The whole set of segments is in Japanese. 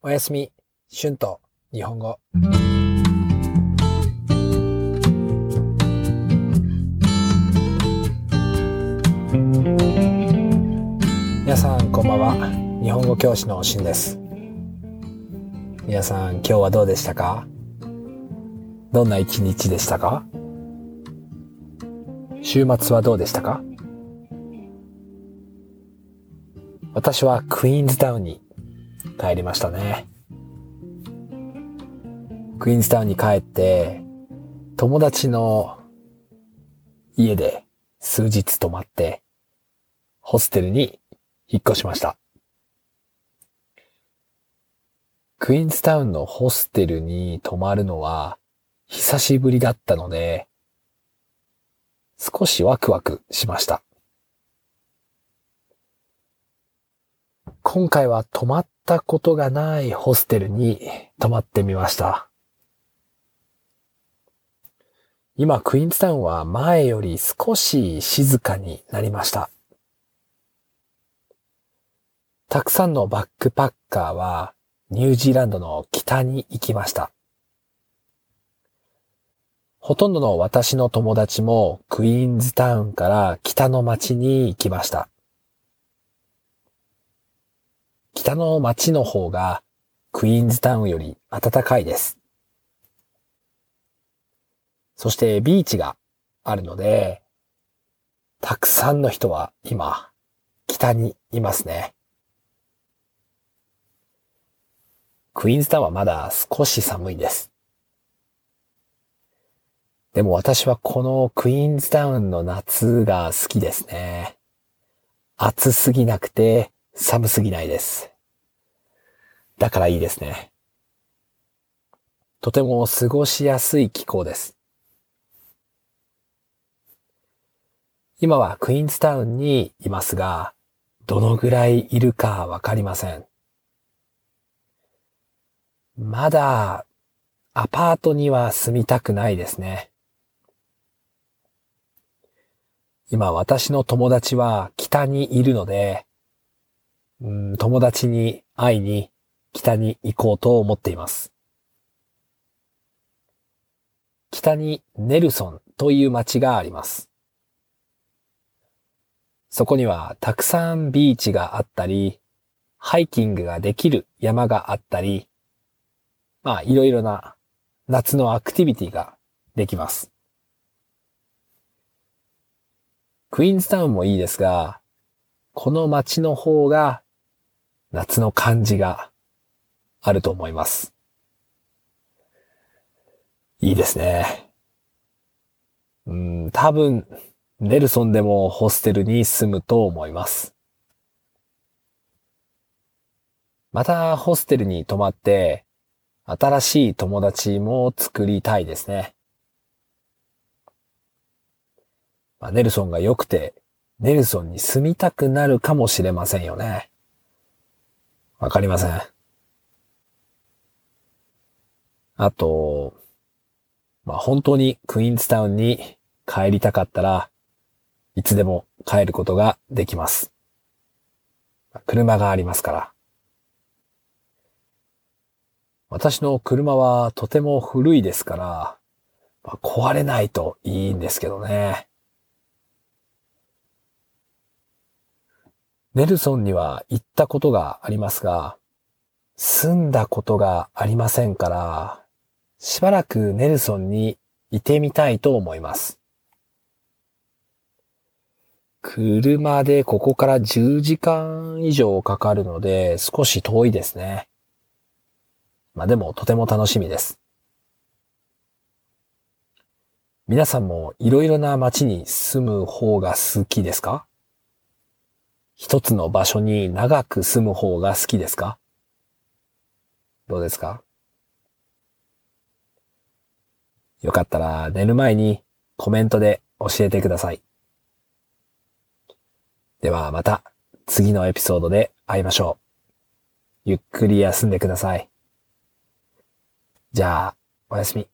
おやすみ、春と日本語。皆さんこんばんは。日本語教師のしんです。皆さん今日はどうでしたか？どんな一日でしたか？週末はどうでしたか？私はクイーンズタウンに帰りましたね。クイーンズタウンに帰って、友達の家で数日泊まって、ホステルに引っ越しました。クイーンズタウンのホステルに泊まるのは久しぶりだったので、少しワクワクしました。今回は泊まったことがないホステルに泊まってみました。今、クイーンズタウンは前より少し静かになりました。たくさんのバックパッカーはニュージーランドの北に行きました。ほとんどの私の友達もクイーンズタウンから北の街に行きました。北の街の方がクイーンズタウンより暖かいです。そしてビーチがあるので、たくさんの人は今、北にいますね。クイーンズタウンはまだ少し寒いです。でも私はこのクイーンズタウンの夏が好きですね。暑すぎなくて寒すぎないです。だからいいですね。とても過ごしやすい気候です。今はクイーンズタウンにいますが、どのぐらいいるかわかりません。まだアパートには住みたくないですね。今私の友達は北にいるので、友達に会いに北に行こうと思っています。北にネルソンという町があります。そこにはたくさんビーチがあったり、ハイキングができる山があったり、まあいろいろな夏のアクティビティができます。クイーンズタウンもいいですが、この街の方が夏の感じがあると思います。いいですね。うん、多分、ネルソンでもホステルに住むと思います。またホステルに泊まって、新しい友達も作りたいですね。まあ、ネルソンが良くて、ネルソンに住みたくなるかもしれませんよね。わかりません。あと、まあ、本当にクイーンズタウンに帰りたかったらいつでも帰ることができます。車がありますから。私の車はとても古いですから、まあ、壊れないといいんですけどね。ネルソンには行ったことがありますが、住んだことがありませんから、しばらくネルソンにいてみたいと思います。車でここから10時間以上かかるので少し遠いですね。まあでもとても楽しみです。皆さんもいろいろな街に住む方が好きですか？一つの場所に長く住む方が好きですか？どうですか？よかったら寝る前にコメントで教えてください。ではまた次のエピソードで会いましょう。ゆっくり休んでください。じゃあ、おやすみ。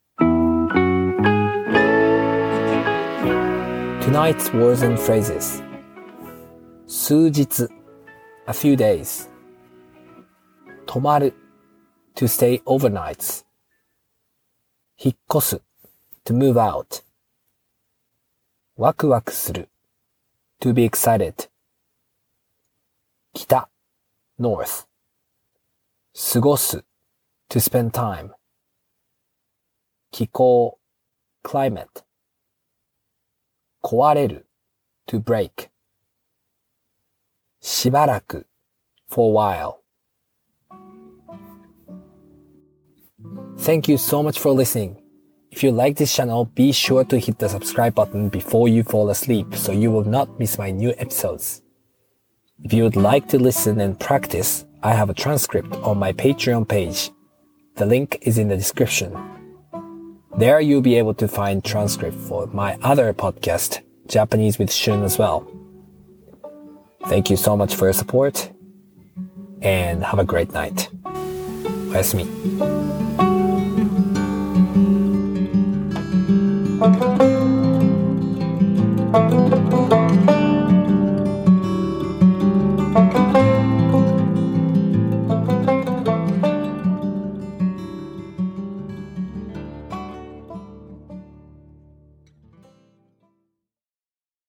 Tonight's words and phrases 数日 a few days 泊まる to stay overnights. 引っ越す to move out. ワクワクする to be excited. 北 north. 過ごす to spend time. 気候 climate. 壊れる to break. しばらく for a while. Thank you so much for listening. If you like this channel, be sure to hit the subscribe button before you fall asleep so you will not miss my new episodes. If you would like to listen and practice, I have a transcript on my Patreon page. The link is in the description. There you'll be able to find transcript for my other podcast, Japanese with Shun as well. Thank you so much for your support and have a great night. おやすみ。